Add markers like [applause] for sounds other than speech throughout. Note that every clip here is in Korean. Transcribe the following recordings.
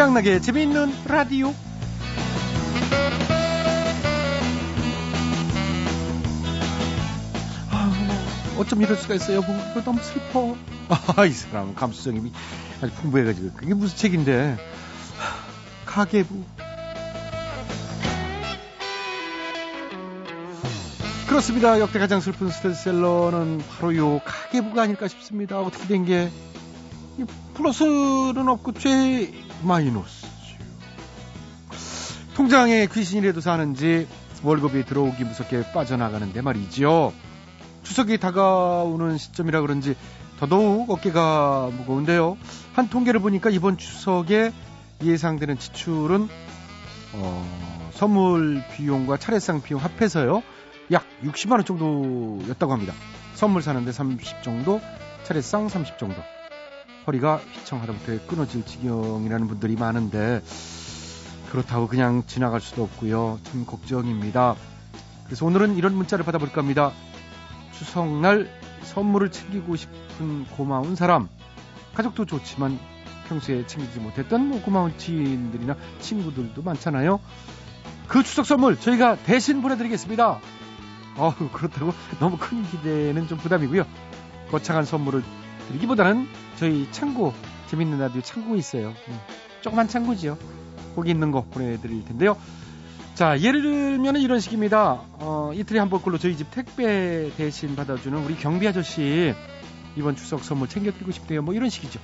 태양나게 재미있는 라디오. 아, 어쩜 이럴 수가 있어요. 뭐, 너무 슬퍼. [laughs] 아, 이 사람 감수성이 아주 풍부해가지고. 그게 무슨 책인데. 가계부. 그렇습니다. 역대 가장 슬픈 스테디셀러는 바로 요 가계부가 아닐까 싶습니다. 어떻게 된 게. 플러스는 없고 죄 마이너스. 통장에 귀신이라도 사는지 월급이 들어오기 무섭게 빠져나가는데 말이죠. 추석이 다가오는 시점이라 그런지 더더욱 어깨가 무거운데요. 한 통계를 보니까 이번 추석에 예상되는 지출은 어, 선물 비용과 차례상 비용 합해서요. 약 60만 원 정도였다고 합니다. 선물 사는데 30 정도, 차례상 30 정도. 허리가 휘청 하다부터 끊어질 지경이라는 분들이 많은데 그렇다고 그냥 지나갈 수도 없고요. 참 걱정입니다. 그래서 오늘은 이런 문자를 받아볼까 합니다. 추석날 선물을 챙기고 싶은 고마운 사람. 가족도 좋지만 평소에 챙기지 못했던 뭐 고마운 지인들이나 친구들도 많잖아요. 그 추석 선물 저희가 대신 보내드리겠습니다. 어우, 그렇다고 너무 큰 기대는 좀 부담이고요. 거창한 선물을 드리기보다는 저희 창고, 재밌는 라디오 창고 있어요. 조그만 창고지요. 거기 있는 거 보내드릴 텐데요. 자, 예를 들면 이런 식입니다. 어, 이틀에 한 번꼴로 저희 집 택배 대신 받아주는 우리 경비 아저씨 이번 추석 선물 챙겨드리고 싶대요. 뭐 이런 식이죠.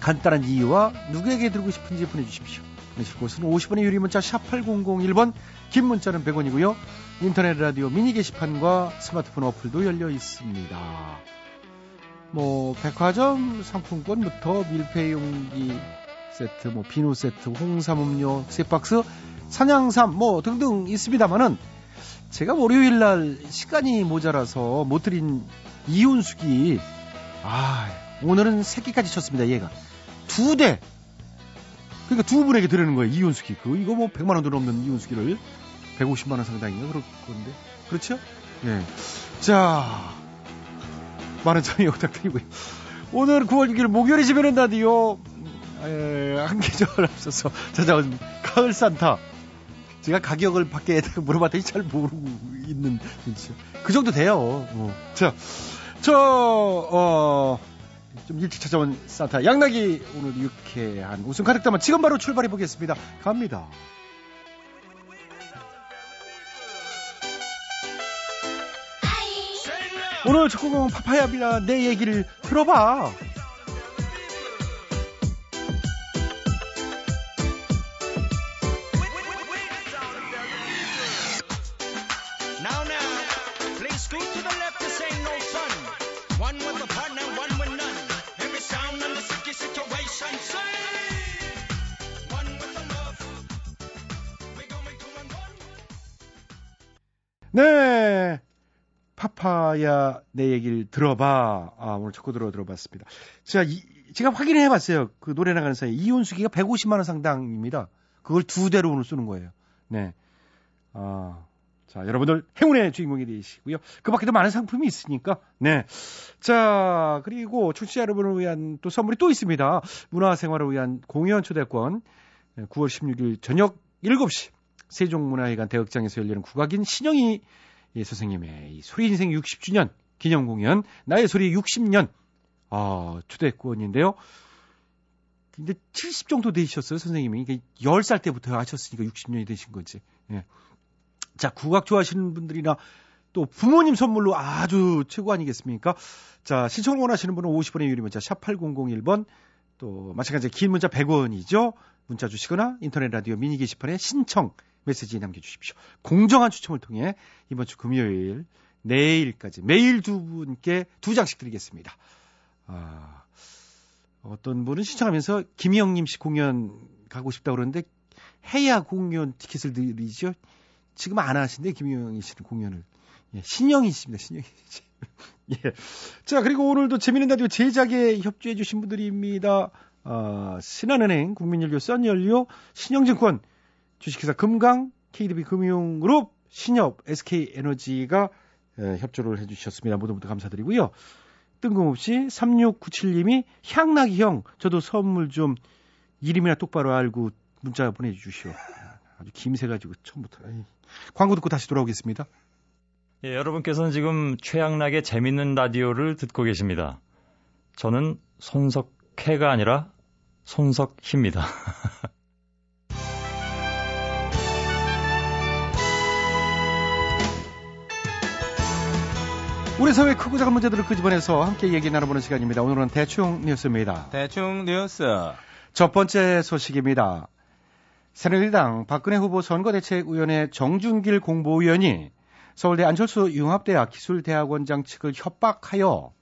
간단한 이유와 누구에게 드리고 싶은지 보내주십시오. 보내실 곳은 50원의 유리 문자 샵 8001번, 긴 문자는 100원이고요. 인터넷 라디오 미니 게시판과 스마트폰 어플도 열려 있습니다. 뭐 백화점 상품권부터 밀폐용기 세트, 뭐 비누 세트, 홍삼 음료 세 박스, 산양삼 뭐 등등 있습니다만은 제가 월요일 날 시간이 모자라서 못 드린 이윤숙이 아 오늘은 새끼까지 쳤습니다 얘가. 두 대. 그러니까 두 분에게 드리는 거예요 이윤숙이. 그 이거 뭐 100만 원도 넘는 이윤숙이를. 150만 원 상당인가? 그런데. 그렇죠? 예. 자 많은 참여 부탁드리고요. 오늘 9월 6일 목요일에 집에는 라디오 한 계절 앞서서 찾아온 가을 산타. 제가 가격을 밖에 [laughs] 물어봤더니 잘 모르고 있는. 그 정도 돼요. 어. 자, 저, 어, 좀 일찍 찾아온 산타 양락이 오늘 유쾌한 웃음 가득 담아 지금 바로 출발해 보겠습니다. 갑니다. 오늘 첫 곡은 파파야비라 내 얘기를 들어봐. 네. 파파야 내 얘기를 들어봐. 아, 오늘 첫 곡으로 들어봤습니다. 제가 이, 제가 확인해 봤어요. 그 노래 나가는 사이에 이혼수기가 150만 원 상당입니다. 그걸 두 대로 오늘 쓰는 거예요. 네. 아. 자, 여러분들 행운의 주인공이 되시고요. 그 밖에도 많은 상품이 있으니까. 네. 자, 그리고 출시자 여러분을 위한 또 선물이 또 있습니다. 문화생활을 위한 공연 초대권. 9월 16일 저녁 7시 세종문화회관 대극장에서 열리는 국악인 신영희 예, 선생님의 이 소리 인생 60주년 기념 공연 나의 소리 60년 아, 초대권인데요. 근데 70 정도 되셨어요, 선생님이. 그러니까 10살 때부터 하셨으니까 60년이 되신 거지. 예. 자, 국악 좋아하시는 분들이나 또 부모님 선물로 아주 최고 아니겠습니까? 자, 신청을 원하시는 분은 50원의 유리 문자 샵 8001번 또 마찬가지로 긴 문자 100원이죠. 문자 주시거나 인터넷 라디오 미니 게시판에 신청 메시지 남겨주십시오. 공정한 추첨을 통해 이번 주 금요일 내일까지 매일 두 분께 두 장씩 드리겠습니다. 아, 어떤 분은 신청하면서 김희영님 씨 공연 가고 싶다 그러는데 해야 공연 티켓을 드리죠. 지금 안 하신데 김희영이 씨는 공연을 예, 신영이 씨입니다. 신영이 씨. [laughs] 예. 자 그리고 오늘도 재미있는 라디오 제작에 협조해 주신 분들입니다. 어, 신한은행, 국민연료, 썬연료, 신영증권, 주식회사 금강, KDB 금융그룹, 신협, SK에너지가 에, 협조를 해주셨습니다. 모두 모두 감사드리고요. 뜬금없이 3697님이 향락이 형, 저도 선물 좀 이름이나 똑바로 알고 문자 보내주시오. 아주 김새가지고 처음부터. 에이. 광고 듣고 다시 돌아오겠습니다. 예, 여러분께서는 지금 최양락의 재밌는 라디오를 듣고 계십니다. 저는 손석해가 아니라 손석희입니다. [laughs] 우리 사회 크고 작은 문제들을 끄집어내서 함께 얘기 나눠보는 시간입니다. 오늘은 대충 뉴스입니다. 대충 뉴스. 첫 번째 소식입니다. 새누리당 박근혜 후보 선거대책위원회 정준길 공보위원이 서울대 안철수 융합대학 기술대학원장 측을 협박하여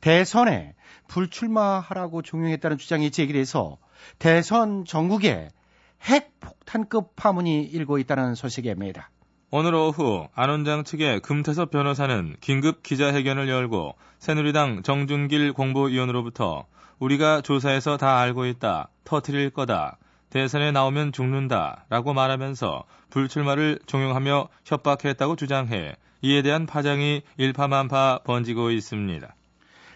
대선에 불출마하라고 종용했다는 주장이 제기돼서 대선 전국에 핵폭탄급 파문이 일고 있다는 소식입니다. 오늘 오후 안 원장 측의 금태섭 변호사는 긴급 기자회견을 열고 새누리당 정준길 공보위원으로부터 우리가 조사해서 다 알고 있다. 터트릴 거다. 대선에 나오면 죽는다. 라고 말하면서 불출마를 종용하며 협박했다고 주장해 이에 대한 파장이 일파만파 번지고 있습니다.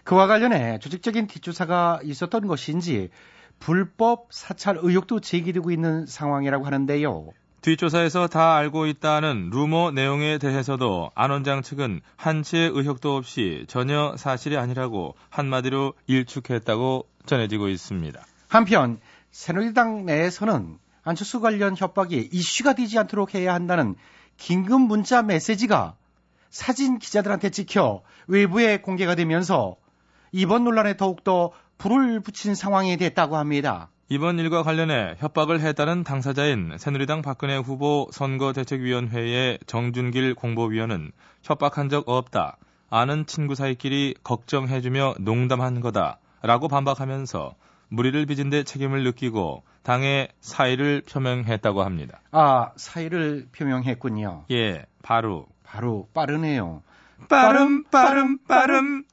그와 관련해 조직적인 뒷조사가 있었던 것인지 불법 사찰 의혹도 제기되고 있는 상황이라고 하는데요. 뒷조사에서 다 알고 있다는 루머 내용에 대해서도 안 원장 측은 한치의 의혹도 없이 전혀 사실이 아니라고 한마디로 일축했다고 전해지고 있습니다. 한편 새누리당 내에서는 안철수 관련 협박이 이슈가 되지 않도록 해야 한다는 긴급 문자 메시지가 사진 기자들한테 찍혀 외부에 공개가 되면서 이번 논란에 더욱더 불을 붙인 상황이 됐다고 합니다. 이번 일과 관련해 협박을 했다는 당사자인 새누리당 박근혜 후보 선거대책위원회의 정준길 공보위원은 협박한 적 없다. 아는 친구 사이끼리 걱정해주며 농담한 거다. 라고 반박하면서 무리를 빚은 데 책임을 느끼고 당의 사의를 표명했다고 합니다. 아, 사의를 표명했군요. 예, 바로. 바로 빠르네요. 빠름, 빠름, 빠름.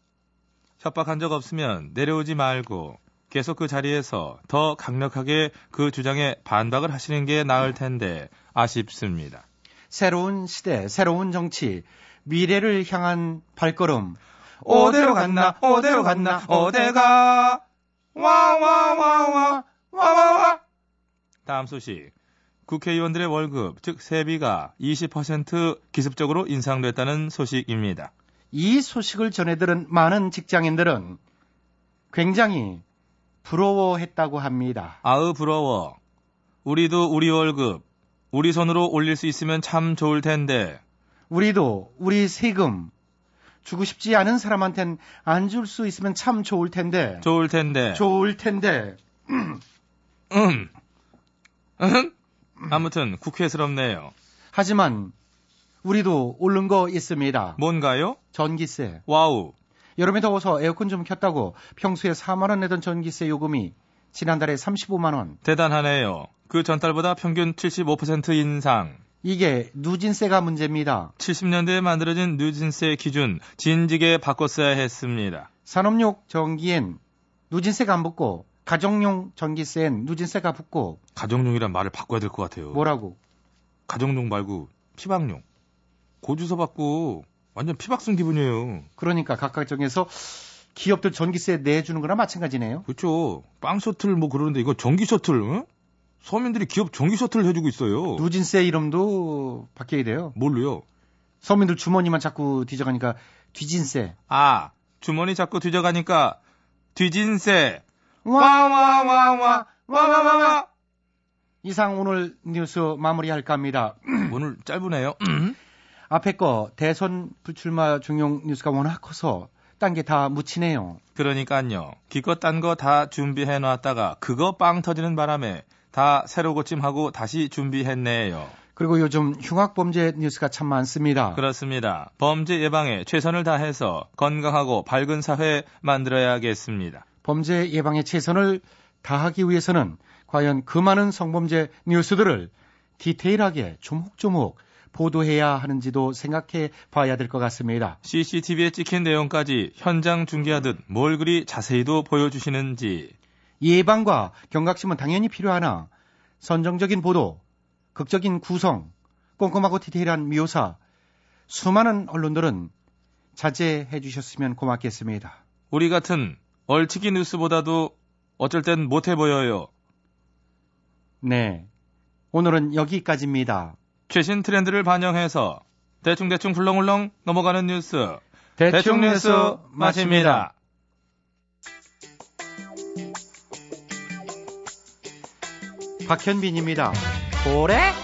협박한 적 없으면 내려오지 말고 계속 그 자리에서 더 강력하게 그 주장에 반박을 하시는 게 나을 텐데 아쉽습니다. 새로운 시대, 새로운 정치, 미래를 향한 발걸음. 어디로 갔나, 어디로 갔나, 어디가. 와, 와, 와, 와, 와, 와, 와. 다음 소식. 국회의원들의 월급, 즉 세비가 20% 기습적으로 인상됐다는 소식입니다. 이 소식을 전해들은 많은 직장인들은 굉장히 부러워했다고 합니다. 아으 부러워. 우리도 우리 월급 우리 손으로 올릴 수 있으면 참 좋을 텐데. 우리도 우리 세금 주고 싶지 않은 사람한텐 안 줄 수 있으면 참 좋을 텐데. 좋을 텐데. 좋을 텐데. 음. 음. 음. 아무튼 국회스럽네요. 하지만 우리도 오른 거 있습니다. 뭔가요? 전기세. 와우. 여름에 더워서 에어컨 좀 켰다고 평소에 4만 원 내던 전기세 요금이 지난달에 35만 원. 대단하네요. 그 전달보다 평균 75% 인상. 이게 누진세가 문제입니다. 70년대에 만들어진 누진세 기준 진지게 바꿨어야 했습니다. 산업용 전기엔 누진세가 안 붙고 가정용 전기세엔 누진세가 붙고 가정용이란 말을 바꿔야 될 것 같아요. 뭐라고? 가정용 말고 피박용. 고주서 받고 완전 피박 쓴 기분이에요. 그러니까 각각 정해서 기업들 전기세 내주는 거나 마찬가지네요. 그렇죠. 빵 셔틀 뭐 그러는데 이거 전기 셔틀, 응? 서민들이 기업 전기 셔틀 해주고 있어요. 누진세 이름도 바뀌어야 돼요. 뭘로요? 서민들 주머니만 자꾸 뒤져가니까 뒤진세. 아, 주머니 자꾸 뒤져가니까 뒤진세. 와와와와 와와와와. 이상 오늘 뉴스 마무리할까 합니다. 오늘 짧으네요. [clears throat] 앞에 거 대선 불출마 중용 뉴스가 워낙 커서 딴 게 다 묻히네요. 그러니까요. 기껏 딴 거 다 준비해 놨다가 그거 빵 터지는 바람에 다 새로 고침하고 다시 준비했네요. 그리고 요즘 흉악 범죄 뉴스가 참 많습니다. 그렇습니다. 범죄 예방에 최선을 다해서 건강하고 밝은 사회 만들어야겠습니다. 범죄 예방에 최선을 다하기 위해서는 과연 그 많은 성범죄 뉴스들을 디테일하게 조목조목 보도해야 하는지도 생각해 봐야 될 것 같습니다. CCTV에 찍힌 내용까지 현장 중계하듯 뭘 그리 자세히도 보여주시는지. 예방과 경각심은 당연히 필요하나 선정적인 보도, 극적인 구성, 꼼꼼하고 디테일한 묘사, 수많은 언론들은 자제해 주셨으면 고맙겠습니다. 우리 같은 얼치기 뉴스보다도 어쩔 땐 못해 보여요. 네. 오늘은 여기까지입니다. 최신 트렌드를 반영해서 대충대충 훌렁훌렁 넘어가는 뉴스. 대충, 대충 뉴스 마칩니다. 박현빈입니다. 고래?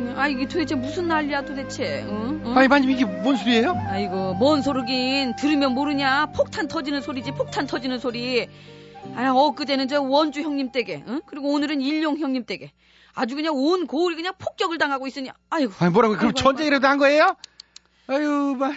아 이게 도대체 무슨 난리야 도대체 응? 응? 아니, 마님, 이게 뭔 소리예요? 아이고 뭔 소리긴 들으면 모르냐 폭탄 터지는 소리지 폭탄 터지는 소리 아 엊그제는 저 원주 형님 댁에 응? 그리고 오늘은 일용 형님 댁에 아주 그냥 온 고을이 그냥 폭격을 당하고 있으니 아이고 아니, 뭐라고, 그럼 전쟁이라도 한 거예요? 아유, 마,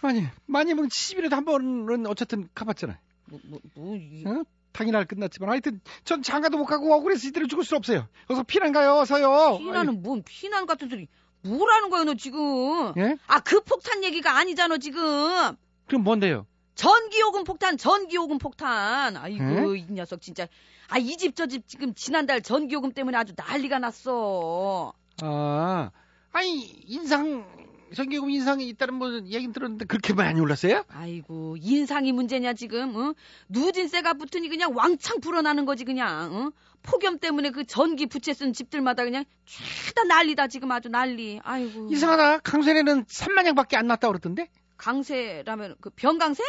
마님, 마님은 시집이라도 한 번은 어쨌든 가봤잖아요. 뭐, 뭐, 뭐, 이- 어? 당일날 끝났지만 하여튼 전 장가도 못 가고 억울해서 이대로 죽을 수 없어요. 어서 피난 가요, 어서요. 피난은 뭔 피난 같은 소리 뭐라는 거야 너 지금 예? 아 그 폭탄 얘기가 아니잖아 지금 그럼 뭔데요? 전기요금 폭탄, 전기요금 폭탄. 아이고, 에? 이 녀석 진짜. 아, 이 집 저 집 지금 지난달 전기요금 때문에 아주 난리가 났어. 아, 아니 인상 전기요금 인상이 있다는 뭐 얘기 들었는데 그렇게 많이 올랐어요? 아이고, 인상이 문제냐, 지금, 응? 누진세가 붙으니 그냥 왕창 불어나는 거지, 그냥, 응? 폭염 때문에 그 전기 부채 쓴 집들마다 그냥 죄다 난리다, 지금 아주 난리. 아이고. 이상하다. 강선에는 3만 양밖에 안 났다 그러던데? 강세라면, 그 병강세?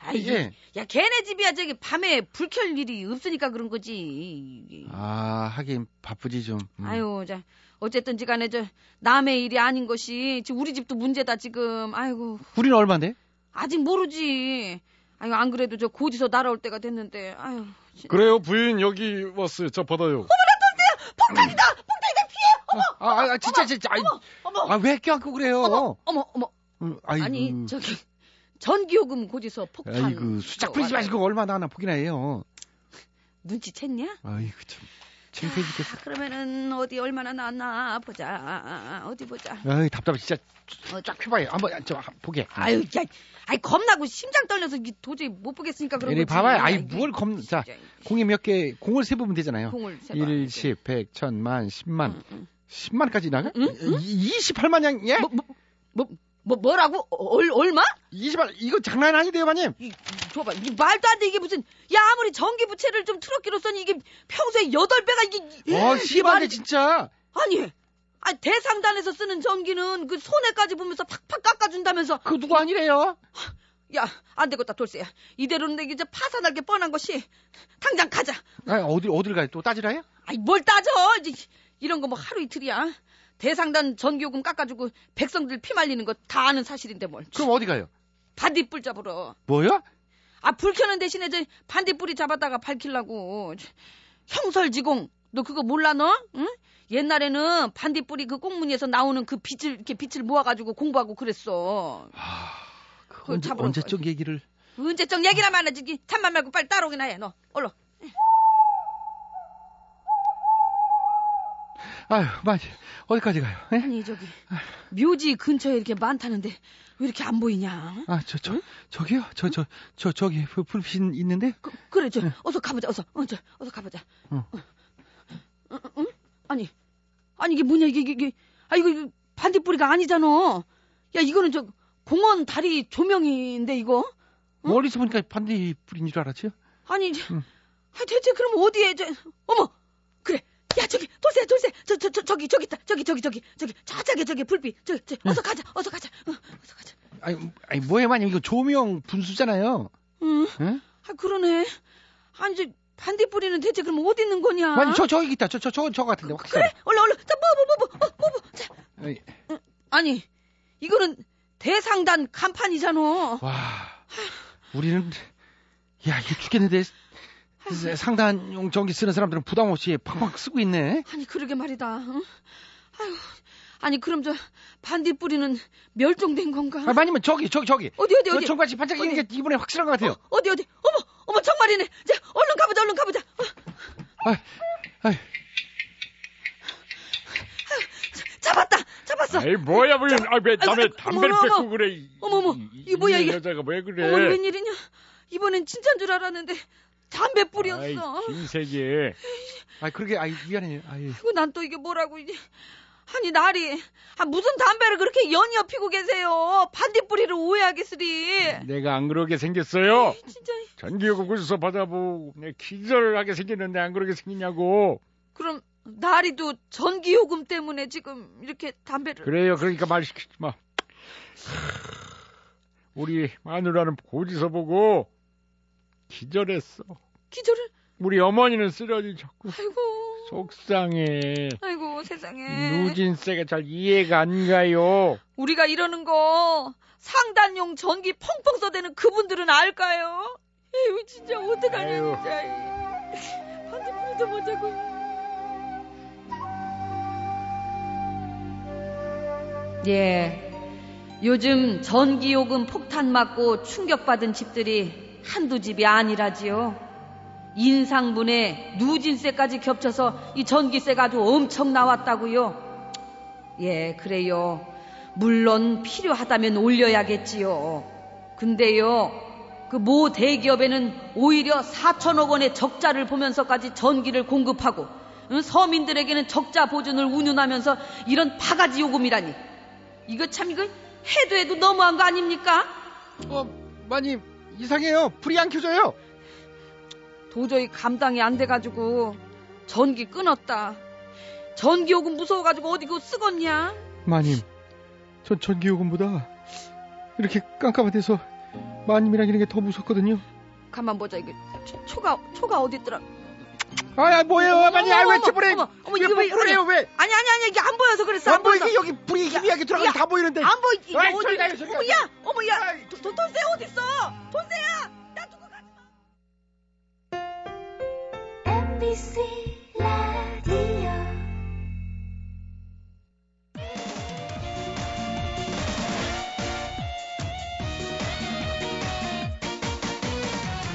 아이, 예. 야, 걔네 집이야, 저기 밤에 불 켤 일이 없으니까 그런 거지. 아, 하긴 바쁘지 좀. 음. 아유, 자, 어쨌든지 간에 저 남의 일이 아닌 것이 지금 우리 집도 문제다 지금. 아이고, 우리는 얼마인데? 아직 모르지. 아유, 안 그래도 저 고지서 날아올 때가 됐는데. 아유. 진짜. 그래요 부인 여기 왔어요 저 받아요 폭탄이다. 폭탄이다. 피해. 아, 아, 아, 진짜 진짜. 아이, 어머. 아, 왜 껴안고 그래요? 어머, 어머, 어머. 음, 아이고. 아니, 저기 전기요금 고지서 폭탄. 아이고, 수작 부리지 저, 마시고 얼마나 하나 보기나 해요. 눈치챘냐? 아이고, 참. 창피해 죽겠어. 그러면은 어디 얼마나 나왔나 보자. 어디 보자. 아이, 답답해. 진짜 어, 쫙 펴봐요. 한번, 저, 한- 보게. 아유, 야, 아이 겁나고 심장 떨려서 도저히 못 보겠으니까 그런 거지. 봐봐요. 아이, 뭘 겁, 자. 공이 몇 개, 공을 세 보면 되잖아요. 공을 세봐. 1, 10, 100, 1000 만, 10만. 응, 응. 10만까지 나가? 응? 28만 양, 예? 뭐, 뭐, 뭐, 뭐, 뭐라고? 얼, 얼마? 20만, 이거 장난 아니대요, 마님. 이, 이, 줘봐. 이 말도 안 돼. 이게 무슨, 야, 아무리 전기 부채를 좀 틀었기로 써니 이게 평소에 여덟 배가 이게. 어, 심하게, 말이- 진짜. 아니, 아, 대상단에서 쓰는 전기는 그 손해까지 보면서 팍팍 깎아준다면서. 그 누구 아니래요? 야, 안 되겠다, 돌쇠야. 이대로는 이게 이제 파산할 게 뻔한 것이. 당장 가자. 아, 어디, 어딜 가요? 또 따지라요? 아이, 뭘 따져. 이제 이런 거 뭐 하루 이틀이야. 대상단 전기요금 깎아주고 백성들 피 말리는 거 다 아는 사실인데 뭘. 그럼 어디 가요? 반딧불 잡으러. 뭐요? 아, 불 켜는 대신에 저 반딧불이 잡았다가 밝히려고. 형설지공. 너 그거 몰라, 너? 응? 옛날에는 반딧불이 그 꽁무니에서 나오는 그 빛을, 이렇게 빛을 모아가지고 공부하고 그랬어. 그 그걸 언제, 잡으러 언제적 얘기를. 언제적 얘기나 하지. 참만 말고 빨리 따라오기나 해, 너. 얼른. 아유, 맞 어디까지 가요? 예? 아니, 저기, 묘지 근처에 이렇게 많다는데 왜 이렇게 안 보이냐? 아, 저, 저, 저기요? 저, 저, 저, 저기, 불- 불빛 있는데? 그, 그래, 저, 어서 가보자, 어서, 어, 저, 어서 가보자. 응. 어. 어, 응? 아니, 아니, 이게 뭐냐, 이게, 이게, 이게. 아, 이거, 반딧불이가 아니잖아. 야, 이거는 저, 공원 다리 조명인데, 이거? 멀리서 보니까 반딧불인 줄 알았죠? 아니, 응. 아, 대체 그럼 어디에, 저, 어머! 야, 저기, 돌쇠, 돌쇠. 저, 저, 저, 저기, 저기 있다. 저기, 저기, 저기, 저기, 저기, 저기, 저기, 불빛. 저기, 저기, 어서 가자, 어서 가자. 어, 어서 가자. 아니, 아니 뭐예요, 마님? 이거 조명 분수잖아요. 응. 응? 아 그러네. 아니 저 반딧불이는 대체 그럼 어디 있는 거냐? 마님, 저, 저기 있다. 저, 저, 저, 저 같은데. 확실해. 그래 얼른 얼른 자뭐뭐뭐뭐뭐자 아니, 아니 이거는 대상단 간판이잖아. 와, 우리는, 야, 이거 죽겠는데. 상단용 전기 쓰는 사람들은 부담 없이 팍팍 쓰고 있네. 아니 그러게 말이다. 응? 아유 아니 그럼 저 반딧불이는 멸종된 건가? 아, 마님은 저기, 저기, 저기. 어디 어디 저 어디 청바지 반짝이는 게 이번에 확실한 것 같아요. 어 디 어디 어머 어머 정말이네. 자 얼른 가보자 얼른 가보자. 어, 아, 아, 잡았다 잡았어. 아이 뭐야 뭐야 아왜 남의 어머, 뺏고. 그래 이- 어머머, 이- 뭐야, 이 이게? 여자가 왜 그래 어머 웬일이냐? 이번엔 진짜인 줄 알았는데 담배 아이 뿌렸어. 김세계 아, 그러게, 아, 미안해요. 아이. 아이 고 난 또 이게 뭐라고 이제. 아니 나리 아, 무슨 담배를 그렇게 연이어 피고 계세요? 반딧불이를 오해하겠으리. 내가 안 그러게 생겼어요 진짜 전기요금 구서 받아보고 내 기절하게 생겼는데 안 그러게 생기냐고 그럼 나리도 전기요금 때문에 지금 이렇게 담배를 그래요 그러니까 말 시키지 마 우리 마누라는 고지서 보고 기절했어. 기절을? 우리 어머니는 쓰러지셨고 아이고. 속상해. 아이고 세상에. 누진세가 잘 이해가 안 가요. 우리가 이러는 거 상단용 전기 펑펑 써대는 그분들은 알까요? 에휴 진짜 어떡하냐 아유. 진짜. 반딧불이도 못 자고. 예. 요즘 전기요금 폭탄 맞고 충격받은 집들이 한두 집이 아니라지요 인상분에 누진세까지 겹쳐서 이 전기세가 아주 엄청 나왔다고요 예, 그래요. 물론 필요하다면 올려야겠지요. 근데요, 그 모 대기업에는 오히려 4천억 원의 적자를 보면서까지 전기를 공급하고 응? 서민들에게는 적자 보존을 운운하면서 이런 바가지 요금이라니. 이거 참 이거 해도 해도 너무한 거 아닙니까? 어, 마님, 이상해요. 불이 안 켜져요. 도저히 감당이 안 돼가지고 전기 끊었다. 전기요금 무서워가지고 어디 그거 쓰겄냐? 마님, 전 전기요금보다 이렇게 깜깜한 데서 마님이랑 이런 게 더 무섭거든요. 가만 보자 이게 초- 초가 초가 어디 있더라? 아, 야, 뭐예요, 마님? 아, 왜 어머? 어머, 어머, 이거 왜뭐 그래요, 왜? 아니 아니 아니 이게 안 보여서 그랬어. 안. 보이게 여기 불이 희미하게 들어가서 야, 다 보이는데. 안 보이. 이거 아이, 어디? 저리 가요, 저리 가요. 어머 야, 어머야. 돈- 돈- 돈세 어디 있어? 돈세야. 나 두고 가지 마. MBC 라디오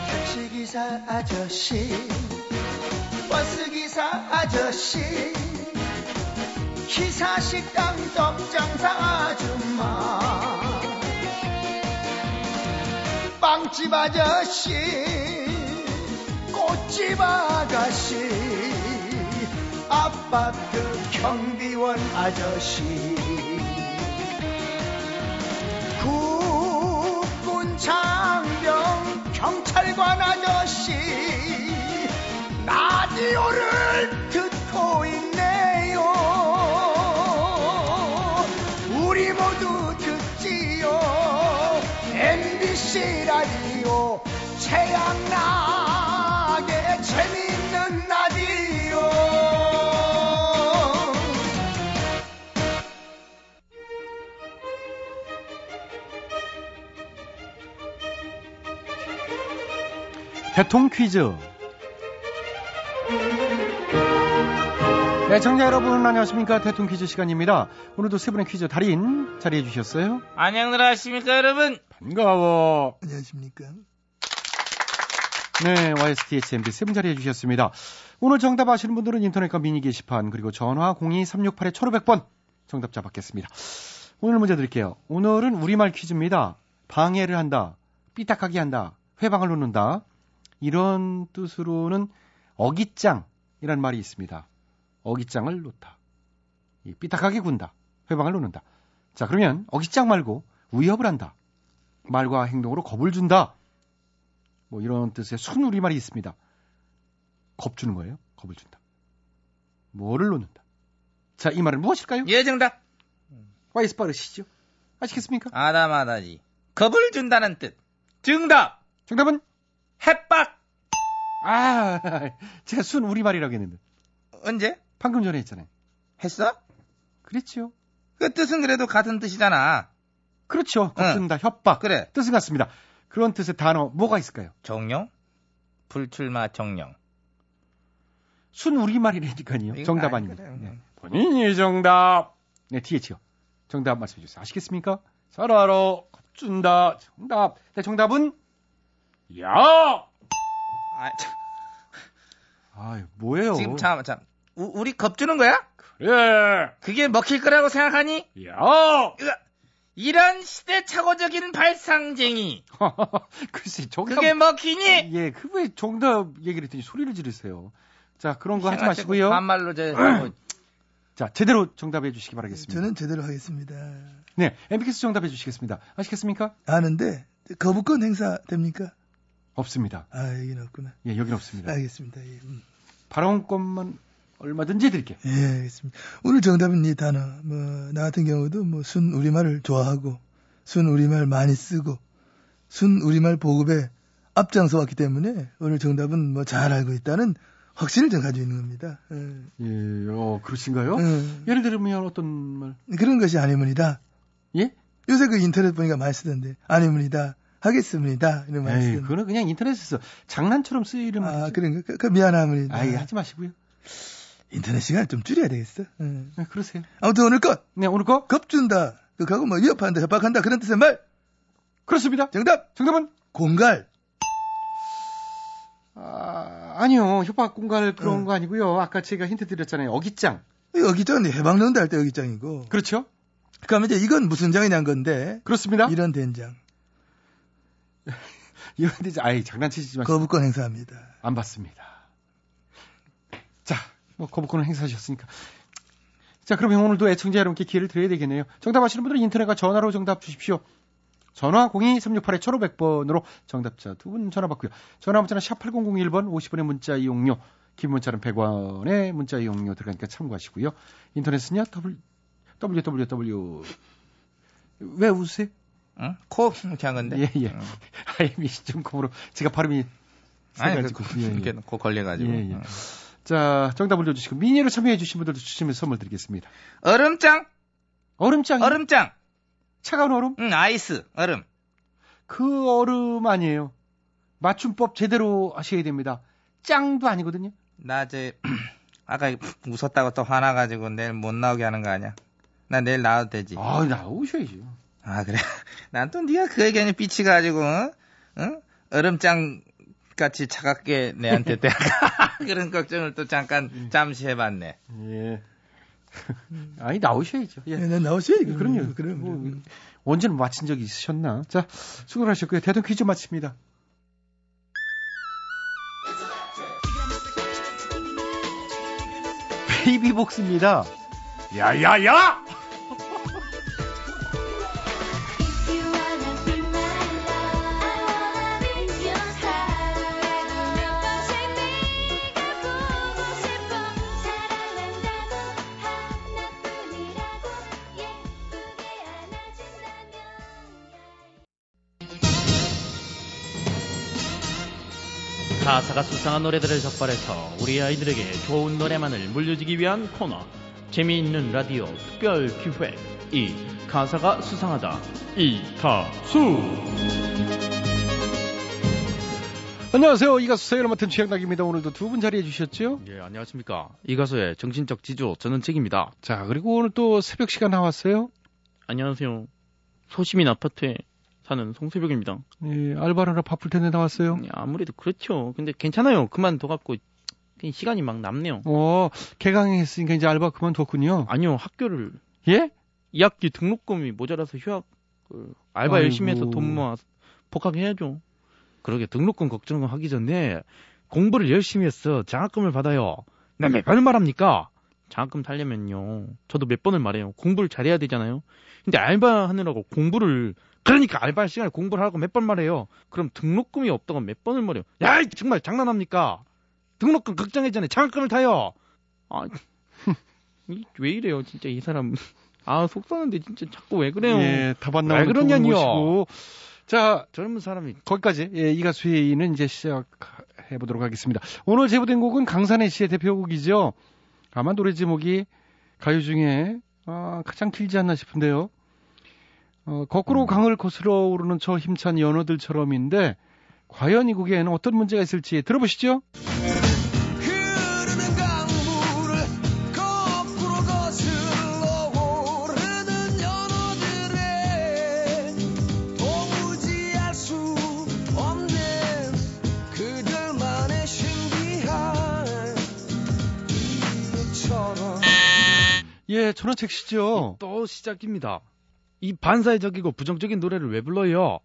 택시기사 아저씨 버스기사 아저씨 기사식당 떡장사 아줌마 빵집 아저씨 꽃집 아가씨 아파트 경비원 아저씨 국군 장병 경찰관 아저씨 라디오를 듣고 있네요. 우리 모두 듣지요. MBC 라디오 최양락의 대통 퀴즈. 네, 청자 여러분 안녕하십니까? 대통 퀴즈 시간입니다. 오늘도 세 분의 퀴즈 달인 자리해 주셨어요. 안녕들 하십니까 여러분 반가워. 안녕하십니까 네, YSTHMB 세 분 자리해 주셨습니다. 오늘 정답 아시는 분들은 인터넷과 미니 게시판 그리고 전화 02368-1500번 정답자 받겠습니다. 오늘 문제 드릴게요. 오늘은 우리말 퀴즈입니다. 방해를 한다, 삐딱하게 한다, 회방을 놓는다. 이런 뜻으로는 어깃장이라는 말이 있습니다. 어깃장을 놓다. 이 삐딱하게 군다. 회방을 놓는다. 자, 그러면 어깃장 말고 위협을 한다. 말과 행동으로 겁을 준다. 뭐 이런 뜻의 순 우리말이 있습니다. 겁 주는 거예요. 겁을 준다. 뭐를 놓는다. 자, 이 말은 무엇일까요? 예 정답 와이스 빠르시죠? 아시겠습니까? 아다마다지. 겁을 준다는 뜻. 정답. 정답은 햇박. 아, [laughs] 제가 순 우리말이라고 했는데 언제? 방금 전에 했잖아요. 했어? 그랬죠. 그 뜻은 그래도 같은 뜻이잖아. 그렇죠. 응. 겁준다, 협박. 그래. 뜻은 같습니다. 그런 뜻의 단어 뭐가 있을까요? 정령? 불출마 정령. 순 우리말이라니까요. 정답 아닙니다. 그래. 네. 본인이 정답. 네, TH요. 정답 말씀해 주세요. 아시겠습니까? 잘 알아. 겁준다. 정답. 네, 정답은 야. 아, 참, 아, 뭐예요? 지금 참, 참. 우, 우리 겁주는 거야? 그래. 그게 먹힐 거라고 생각하니? 야. 으아, 이런 시대착오적인 발상쟁이. [laughs] 글쎄, 정답. 그게 먹히니? 예, 그왜 정답 얘기를 했더니 소리를 지르세요. 자, 그런 거 하지 마시고요. 반말로 저, [clears throat] 뭐, 자, 제대로 정답해 주시기 바라겠습니다. 저는 제대로 하겠습니다. 네, MBK스 정답해 주시겠습니다. 아시겠습니까? 아는데 거부권 행사 됩니까? 없습니다. 아 여기는 없구나. 예, 여긴 없습니다. 알겠습니다. 예, 음. 발언권만 얼마든지 드릴게요. 예, 알겠습니다. 오늘 정답은 이 단어. 뭐 나 같은 경우도 뭐 순 우리말을 좋아하고 순 우리말 많이 쓰고 순 우리말 보급에 앞장서 왔기 때문에 오늘 정답은 뭐 잘 알고 있다는 확신을 좀 가지고 있는 겁니다. 예. 예, 어, 그러신가요? 음. 예를 들면 어떤 말? 그런 것이 아니문이다. 예? 요새 그 인터넷 보니까 많이 쓰던데 아니문이다. 하겠습니다. 이런 말 에이. 그거는 그냥 인터넷에서 장난처럼 쓰이는 아, 말이죠. 그런가? 그, 그 미안합니다. 아이, 하지 마시고요. 인터넷 시간 좀 줄여야 되겠어. 예. 네, 그러세요. 아무튼 오늘 것 네, 오늘 거 겁준다. 그하고 뭐 위협한다, 협박한다 그런 뜻의 말. 그렇습니다. 정답. 정답은 공갈. 아, 아니요. 협박 공갈 그런 응. 거 아니고요. 아까 제가 힌트 드렸잖아요. 어깃장. 여기장 해방론도 할때 여기장이고. 그렇죠? 그러면 이제 이건 무슨 장이냐는 건데. 그렇습니다. 이런 된장. [laughs] 이런 데 아이 장난치지 마시고 거부권 행사합니다. 안 받습니다. 자, 뭐 거부권을 행사하셨으니까. 자, 그러면 오늘도 애청자 여러분께 기회를 드려야 되겠네요. 정답 아시는 분들은 인터넷과 전화로 정답 주십시오. 전화 02-368-1500번으로 정답자 두 분 전화 받고요. 전화 문자는 샵 8001번 50원의 문자 이용료, 긴 문자는 100원의 문자 이용료 들어가니까 참고하시고요. 인터넷은요, www. 왜 웃으세요? 응? 코 이렇게 한 건데. 예, 예. [laughs] 응. IMC.com으로 제가 발음이 아니, 세가지고. 그, 예, 예. 코 걸려가지고. 예, 예. 응. 자, 정답 올려주시고 미니로 참여해주신 분들도 추첨해 선물 드리겠습니다. 얼음장, 얼음장, 얼음장. 차가운 얼음? 응, 아이스, 얼음. 그 얼음 아니에요. 맞춤법 제대로 하셔야 됩니다. 짱도 아니거든요. 나 저, [clears throat] 아까 웃었다고 또 화나가지고 내일 못 나오게 하는 거 아니야? 나 내일 나와도 되지. 아, 나오셔야죠. 아 그래? [laughs] 난 또 네가 그 얘기하니 삐치 가지고 어? 응? 얼음장 같이 차갑게 내한테 대할까 [laughs] [laughs] 그런 걱정을 또 잠깐 잠시 해봤네. 예. [laughs] 아니 나오셔야죠. 예. 예, 난 나오셔야지. 그럼요. 그럼. 뭐, 언제는 마친 적이 있으셨나? 자, 수고를 하셨고요. 대동 퀴즈 마칩니다. 베이비복스입니다. 야야야! 가사가 수상한 노래들을 적발해서 우리 아이들에게 좋은 노래만을 물려주기 위한 코너 재미있는 라디오 특별 기획 이 가사가 수상하다 이가수 안녕하세요. 이 가수 서열을 맡은 최양락입니다. 오늘도 두 분 자리해 주셨죠? 예 안녕하십니까 이 가수의 정신적 지주 저는 책입니다 자, 그리고 오늘 또 새벽 시간 나왔어요. 안녕하세요 소시민 아파트에 사는 송새벽입니다 예, 알바하느라 바쁠 텐데 나왔어요. 예, 아무래도 그렇죠 근데 괜찮아요 그만둬갖고 시간이 막 남네요 어, 개강했으니까 이제 알바 그만뒀군요. 아니요 학교를 예? 2학기 등록금이 모자라서 휴학 그 알바 아이고. 열심히 해서 돈 모아 복학해야죠. 그러게 등록금 걱정하기 전에 공부를 열심히 해서 장학금을 받아요. 나 몇 번을 말합니까? 장학금 타려면요. 저도 몇 번을 말해요. 공부를 잘해야 되잖아요. 근데 알바 하느라고 공부를 그러니까 알바 할 시간에 공부를 하라고 몇 번 말해요. 그럼 등록금이 없다고 몇 번을 말해요. 야, 이 정말 장난합니까? 등록금 전에 장학금을 타요. 아, [laughs] 이- 왜 이래요, 진짜 이 사람. 아 속상한데 진짜 자꾸 왜 그래요? 예, 답안 왜 나오는 두분 그러냐니요. 자 젊은 사람이 거기까지 예, 이 가수 회의는 이제 시작해 보도록 하겠습니다. 오늘 제보된 곡은 강산혜 씨의 대표곡이죠. 아마 노래 제목이 가요 중에 아, 가장 길지 않나 싶은데요. 어, 거꾸로 강을 거슬러 오르는 저 힘찬 연어들처럼인데 과연 이 곡에는 어떤 문제가 있을지 들어보시죠. 흐르는 강물을 거꾸로 거슬러 오르는 연어들의 도무지 알수 없는 그들만의 신비한 이유처럼 예, 전원책 씨죠. 또 시작입니다. 이 반사회적이고 부정적인 노래를 왜 불러요?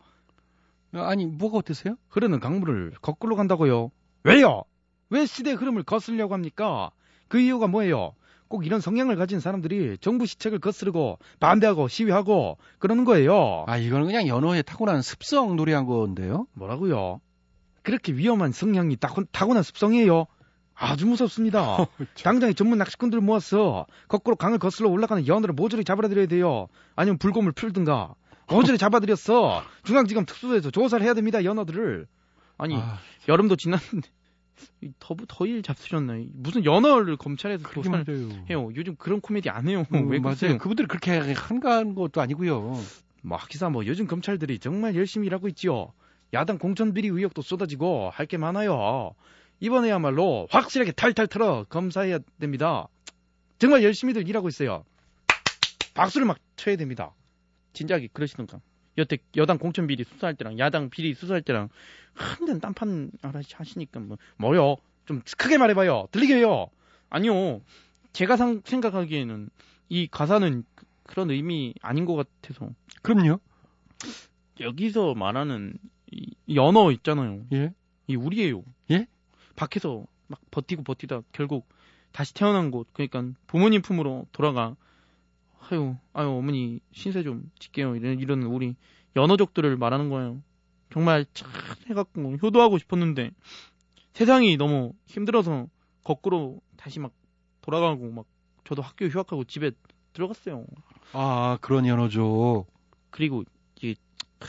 아니, 뭐가 어때서요? 흐르는 강물을 거꾸로 간다고요. 왜요? 왜 시대의 흐름을 거슬려고 합니까? 그 이유가 뭐예요? 꼭 이런 성향을 가진 사람들이 정부 시책을 거스르고 반대하고 시위하고 그러는 거예요. 아, 이거는 그냥 연어의 타고난 습성 노래한 건데요. 뭐라고요? 그렇게 위험한 성향이 타고, 타고난 습성이에요. 아주 무섭습니다. [laughs] 당장 에 전문 낚시꾼들 모아서 거꾸로 강을 거슬러 올라가는 연어를 모조리 잡아드려야 돼요. 아니면 불곰을 풀든가. 모조리 잡아드렸어. [laughs] 중앙지검 특수부에서 조사를 해야 됩니다. 연어들을. 아니 아, 여름도 지났는데 이 더부 더일 잡수셨나? 무슨 연어를 검찰에서 조사를 말이에요. 해요. 요즘 그런 코미디 안 해요. 음, 왜 맞아요. 그러세요? 그분들이 그렇게 한가한 것도 아니고요. 뭐 기사 뭐 요즘 검찰들이 정말 열심히 일하고 있지요. 야당 공천 비리 의혹도 쏟아지고 할 게 많아요. 이번에야말로 확실하게 탈탈 털어 검사해야 됩니다. 정말 열심히들 일하고 있어요. 박수를 막 쳐야 됩니다. 진작에 그러시던가. 여태 여당 공천 비리 수사할 때랑 야당 비리 수사할 때랑 한잔 딴판 하시니까 뭐 뭐요? 좀 크게 말해봐요. 들리게 해요. 아니요. 제가 상- 생각하기에는 이 가사는 그- 그런 의미 아닌 것 같아서 그럼요. 여기서 말하는 이 연어 있잖아요. 예. 이 우리예요. 예? 밖에서 막 버티고 버티다 결국 다시 태어난 곳 그러니까 부모님 품으로 돌아가 아유 아유 어머니 신세 좀 짓게요 이런 이런 우리 연어족들을 말하는 거예요. 정말 참 해갖고 효도하고 싶었는데 세상이 너무 힘들어서 거꾸로 다시 막 돌아가고 막 저도 학교 휴학하고 집에 들어갔어요. 아, 그런 연어죠. 그리고 이게 크,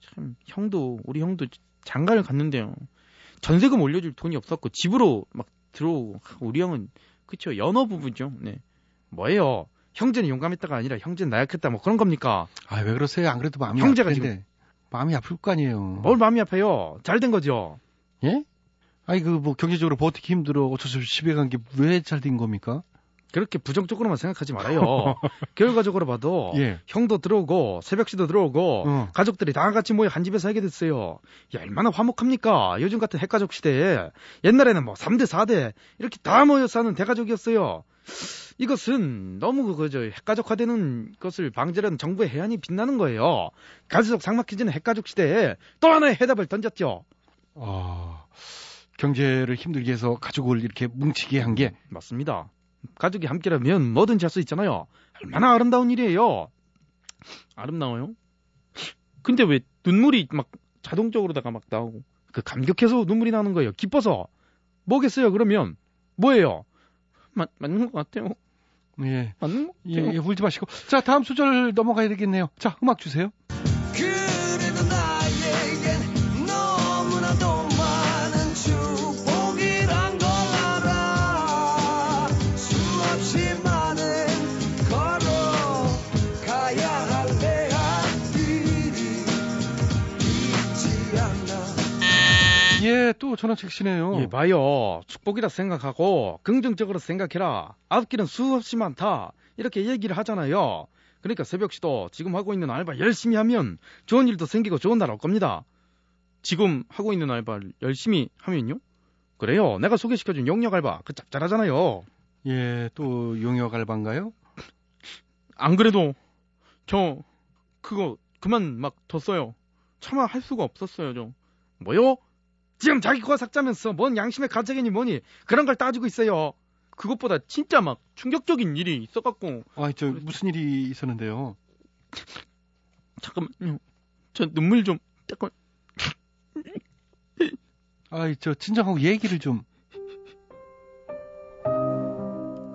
참 형도 우리 형도 장가를 갔는데요. 전세금 올려줄 돈이 없었고 집으로 막 들어오고 하, 우리 형은 그쵸 연어 부부죠. 네 뭐예요? 형제는 용감했다가 아니라 형제는 나약했다 뭐 그런 겁니까? 아, 왜 그러세요? 안 그래도 마음이 형제가 아플 텐데. 마음이 아플 거 아니에요. 뭘 마음이 아파요? 잘 된 거죠. 예? 아니, 그, 뭐, 경제적으로 버티기 힘들어. 어쩔 수 없이 집에 간 게 왜 잘 된 겁니까? 그렇게 부정적으로만 생각하지 말아요. [laughs] 결과적으로 봐도 예. 형도 들어오고 새벽시도 들어오고 어. 가족들이 다 같이 모여 한 집에 살게 됐어요. 야, 얼마나 화목합니까? 요즘 같은 핵가족 시대에 옛날에는 뭐 3대 4대 이렇게 다 모여 사는 대가족이었어요. 이것은 너무 그저 핵가족화되는 것을 방지하는 정부의 해안이 빛나는 거예요. 가족 상막해지는 핵가족 시대에 또 하나의 해답을 던졌죠. 아, 경제를 힘들게 해서 가족을 이렇게 뭉치게 한 게, 맞습니다. 가족이 함께라면 뭐든지 할 수 있잖아요. 얼마나 아름다운 일이에요. 아름다워요? 근데 왜 눈물이 막 자동적으로다가 막 나오고 그 감격해서 눈물이 나는 거예요. 기뻐서 뭐겠어요? 그러면 뭐예요? 맞 맞는 것 같아요. 예. 맞는 것 예, 같아요. 예, 울지 마시고. 자, 다음 소절 넘어가야 되겠네요. 자, 음악 주세요. 예, 또 전원책 씨네요. 예, 봐요. 축복이라 생각하고 긍정적으로 생각해라. 앞길은 수없이 많다. 이렇게 얘기를 하잖아요. 그러니까 새벽시도 지금 하고 있는 알바 열심히 하면 좋은 일도 생기고 좋은 날 올 겁니다. 지금 하고 있는 알바를 열심히 하면요? 그래요. 내가 소개시켜준 용역 알바 그 짭짤하잖아요. 예, 또 용역 알바인가요? 안 그래도 저 그거 그만 막 뒀어요. 차마 할 수가 없었어요, 저. 뭐요? 지금 자기 거 삭자면서 뭔 양심의 가책이니 뭐니 그런 걸 따지고 있어요. 그것보다 진짜 막 충격적인 일이 있어갖고 아, 저 무슨 일이 있었는데요? 잠깐만요. 저 눈물 좀 잠깐 아, 저 진정하고 얘기를 좀.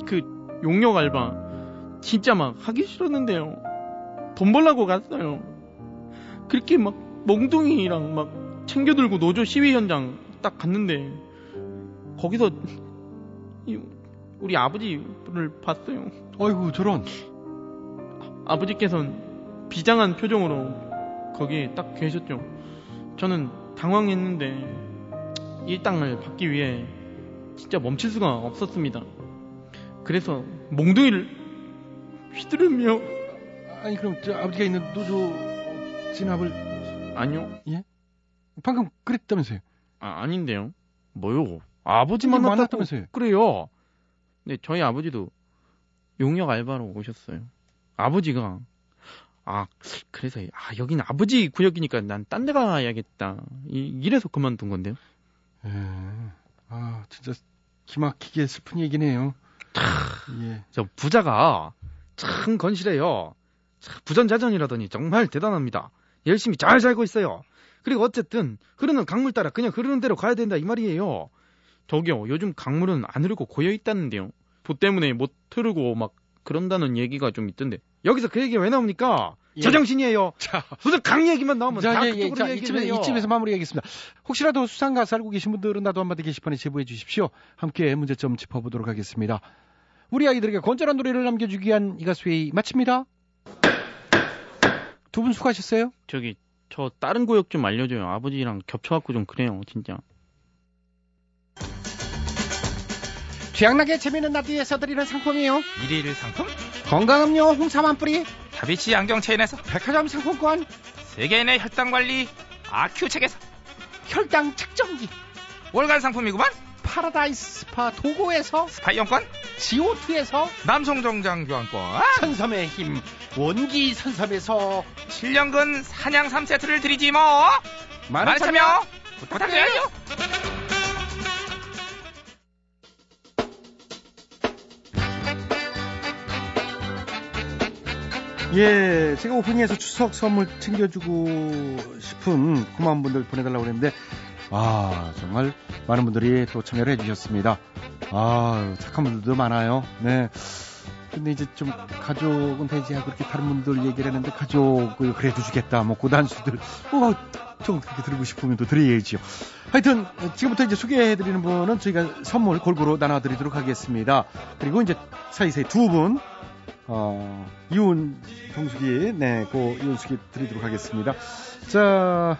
그 용역 알바 진짜 막 하기 싫었는데요. 돈 벌라고 갔어요. 그렇게 막 몽둥이랑 막 챙겨들고 노조 시위 현장 딱 갔는데 거기서 이 우리 아버지를 봤어요. 어이구 저런. 아버지께서는 비장한 표정으로 거기에 딱 계셨죠. 저는 당황했는데 일당을 받기 위해 진짜 멈출 수가 없었습니다. 그래서 몽둥이를 휘두르며 아니 그럼 저 아버지가 있는 노조 진압을 아니요. 예? 방금 그랬다면서요? 아, 아닌데요. 뭐요? 아버지만 만났다면서요? 그래요. 네, 저희 아버지도 용역 알바로 오셨어요. 아버지가 아 그래서 아 여기는 아버지 구역이니까 난 딴 데 가야겠다. 이, 이래서 그만둔 건데요. 예. 아 진짜 기막히게 슬픈 얘기네요. 예. 저 부자가 참 건실해요. 참 부전자전이라더니 정말 대단합니다. 열심히 잘 살고 있어요. 그리고 어쨌든 흐르는 강물 따라 그냥 흐르는 대로 가야 된다 이 말이에요. 저기요 요즘 강물은 안 흐르고 고여 있다는데요. 보 때문에 못 흐르고 막 그런다는 얘기가 좀 있던데 여기서 그 얘기가 왜 나옵니까? 예. 제정신이에요. 자, 무슨 강 얘기만 나오면 자, 다 예, 예, 그쪽으로 자, 이쯤에. 이쯤에서 마무리하겠습니다. 혹시라도 수상가사 알고 계신 분들은 나도 한마디 게시판에 제보해 주십시오. 함께 문제점 짚어보도록 하겠습니다. 우리 아이들에게 건전한 노래를 남겨주기 위한 이 가수의 마칩니다. 두 분 수고하셨어요. 저기 저 다른 구역 좀 알려줘요. 아버지랑 겹쳐갖고 좀 그래요, 진짜. 취향나게 재미있는 라디오에서 드리는 상품이에요. 일일 상품 건강음료 홍삼 한 뿌리, 다비치 안경 체인에서 백화점 상품권, 세계인의 혈당 관리 아큐 책에서 혈당 측정기, 월간 상품이구만 파라다이스 스파 도고에서 스파 이용권 지오투에서 남성 정장 교환권. 산삼의 힘 원기 산삼에서 7년근 산양삼 세트를 드리지 뭐. 많은 참여 부탁드려요. 예, 제가 오프닝에서 추석 선물 챙겨주고 싶은 고마운 분들 보내달라고 그랬는데, 아, 정말 많은 분들이 또 참여를 해주셨습니다. 아, 착한 분들도 많아요. 네. 근데 이제 좀 가족은 배제하고 이렇게 다른 분들 얘기를 했는데 가족을 그래도 주겠다. 뭐 고단수들. 어, 좀 그렇게 드리고 싶으면 또 드려야지요. 하여튼 지금부터 이제 소개해드리는 분은 저희가 선물 골고루 나눠드리도록 하겠습니다. 그리고 이제 사이사이 두 분, 어, 이혼 동숙이, 네, 고 이혼숙이 드리도록 하겠습니다. 자,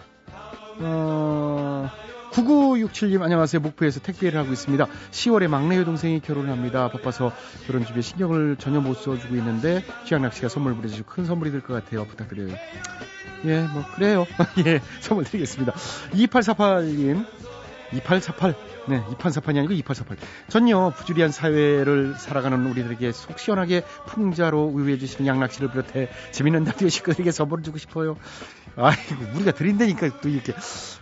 어, 9967님 안녕하세요. 목포에서 택배를 하고 있습니다. 10월에 막내 여동생이 결혼을 합니다. 바빠서 결혼 준비에 신경을 전혀 못 써주고 있는데 취향락 씨가 선물 보내주시고 큰 선물이 될 것 같아요. 부탁드려요. 예, 뭐 그래요. [laughs] 예, 선물 드리겠습니다. 2848님 2848. 네, 2848이 아니고 2848. 전요, 부주리한 사회를 살아가는 우리들에게 속 시원하게 풍자로 우유해주시는 양락씨를 비롯해 재밌는 [laughs] 라디오 식구들에게 선물을 주고 싶어요. 아이고, 우리가 드린다니까 또 이렇게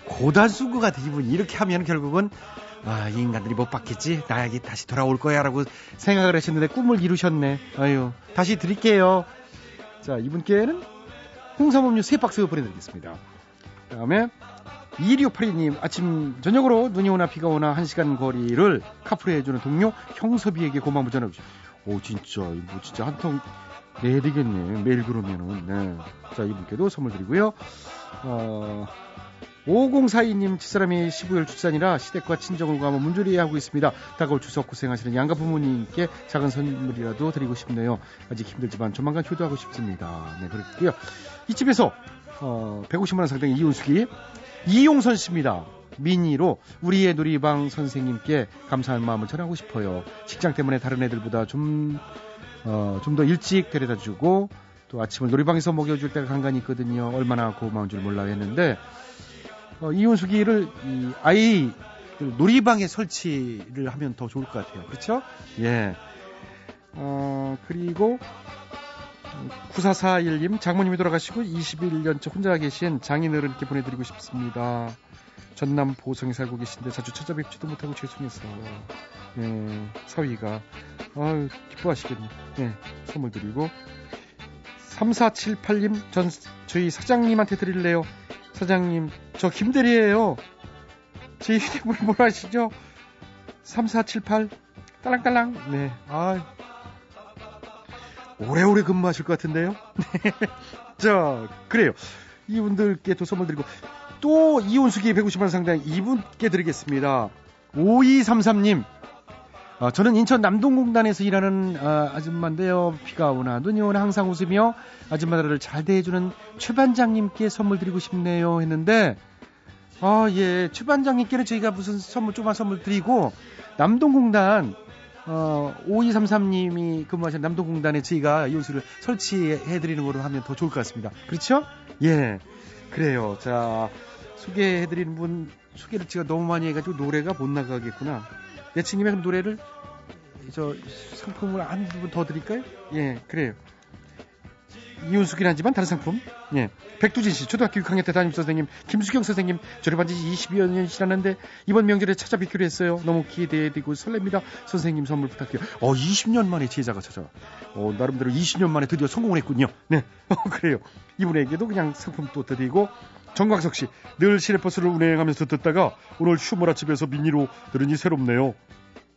고단수구 같은 이분이 이렇게 하면 결국은 아, 이 인간들이 못 받겠지? 나에게 다시 돌아올 거야 라고 생각을 하셨는데 꿈을 이루셨네. 아유, 다시 드릴게요. 자, 이분께는 홍삼음료 3박스 보내드리겠습니다. 그 다음에 2682님 아침 저녁으로 눈이 오나 비가 오나 1시간 거리를 카풀해 해주는 동료 형섭이에게 고마움을 전해주시오. 오 진짜 뭐 진짜 한통 내야 되겠네 매일 그러면은 네. 자 이분께도 선물 드리고요. 어, 5042님 집사람이 15일 출산이라 시댁과 친정을 가며 문조리 하고 있습니다. 다가올 추석 고생하시는 양가 부모님께 작은 선물이라도 드리고 싶네요. 아직 힘들지만 조만간 효도하고 싶습니다. 네 그렇고요. 이쯤에서 어, 150만 원 상당의 이윤수기 이용선 씨입니다. 미니로 우리의 놀이방 선생님께 감사한 마음을 전하고 싶어요. 직장 때문에 다른 애들보다 좀, 어, 좀 더 일찍 데려다 주고 또 아침을 놀이방에서 먹여줄 때가 간간히 있거든요. 얼마나 고마운 줄 몰라 했는데, 어, 이혼수기를 이 아이 놀이방에 설치를 하면 더 좋을 것 같아요. 그렇죠? 예. 어, 그리고 9441님 장모님이 돌아가시고 21년째 혼자 계신 장인어른께 보내드리고 싶습니다. 전남 보성에 살고 계신데 자주 찾아뵙지도 못하고 죄송해서 예, 사위가 아유 기뻐하시겠네. 예, 선물 드리고 3478님 전 저희 사장님한테 드릴래요. 사장님 저 김대리예요. 제 휴대폰 뭐라 하시죠? 3478 딸랑딸랑 네. 아 오래오래 근무하실 것 같은데요. [laughs] 자, 그래요. 이분들께 또 선물 드리고 또 이온수기 150만 원 상당 이분께 드리겠습니다. 5233님. 어, 저는 인천 남동공단에서 일하는 어, 아줌마인데요. 비가 오나 눈이 오나 항상 웃으며 아줌마들을 잘 대해주는 최 반장님께 선물 드리고 싶네요 했는데 아, 예. 최 반장님께는 저희가 무슨 선물, 조그만 선물 드리고, 남동공단, 어, 5233님이 근무하신 남동공단에 저희가 이웃을 설치해드리는 거로 하면 더 좋을 것 같습니다. 그렇죠? 예. 그래요. 자, 소개해드리는 분, 소개를 제가 너무 많이 해가지고 노래가 못 나가겠구나. 예치님의 그럼 노래를, 저, 상품을 한 부분 더 드릴까요? 예, 그래요. 이윤숙이긴 하지만 다른 상품. 예. 백두진 씨, 초등학교 6학년 때 담임 선생님, 김수경 선생님, 졸업한 지 20여 년 지났는데, 이번 명절에 찾아뵙기로 했어요. 너무 기대되고 설렙니다. 선생님 선물 부탁드려요. 어, 20년 만에 제자가 찾아와. 어, 나름대로 20년 만에 드디어 성공을 했군요. 네. [laughs] 어, 그래요. 이분에게도 그냥 상품 또 드리고, 정광석 씨, 늘 시내버스를 운행하면서 듣다가, 오늘 휴머라 집에서 미니로 들으니 새롭네요.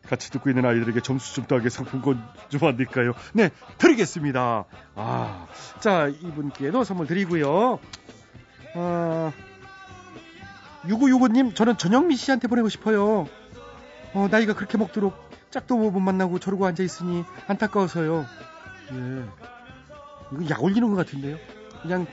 같이 듣고 있는 아이들에게 점수 좀 따게 상품권 좀 안 될까요? 네, 드리겠습니다. 아, 자, 이분께도 선물 드리고요. 아, 6965님, 저는 전영미 씨한테 보내고 싶어요. 어, 나이가 그렇게 먹도록 짝도 못 만나고 저러고 앉아있으니 안타까워서요. 예. 이거 약 올리는 것 같은데요. 그냥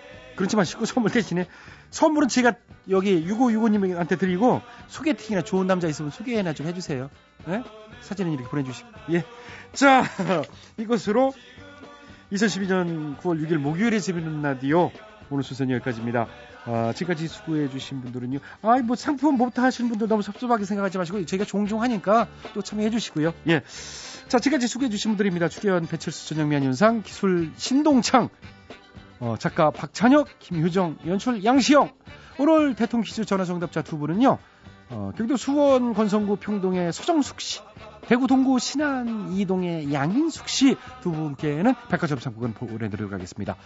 그렇지 마시고 선물 대신에 선물은 제가 여기 6565님한테 드리고 소개팅이나 좋은 남자 있으면 소개나 좀 해주세요. 예? 사진은 이렇게 보내주시고. 예. 자, 이것으로 2012년 9월 6일 목요일에 재밌는 라디오 오늘 순서는 여기까지입니다. 아, 지금까지 수고해주신 분들은요. 아, 뭐 상품 뭐부터 하시는 분들 너무 섭섭하게 생각하지 마시고 저희가 종종 하니까 또 참여해주시고요. 예. 자, 지금까지 수고해주신 분들입니다. 출연 배철수 전영미 안윤상 기술 신동창 어, 작가 박찬혁, 김효정, 연출 양시영. 오늘 대통령 퀴즈 전화 정답자 두 분은요. 어, 경기도 수원 건성구 평동의 서정숙 씨, 대구 동구 신안 이동의 양인숙 씨 두 분께는 백화점 상품권 보내드리도록 하겠습니다.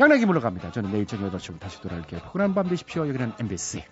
양락이 물러갑니다. 저는 내일 저녁 8시부터 다시 돌아올게요. 포근한 밤 되십시오. 여기는 MBC.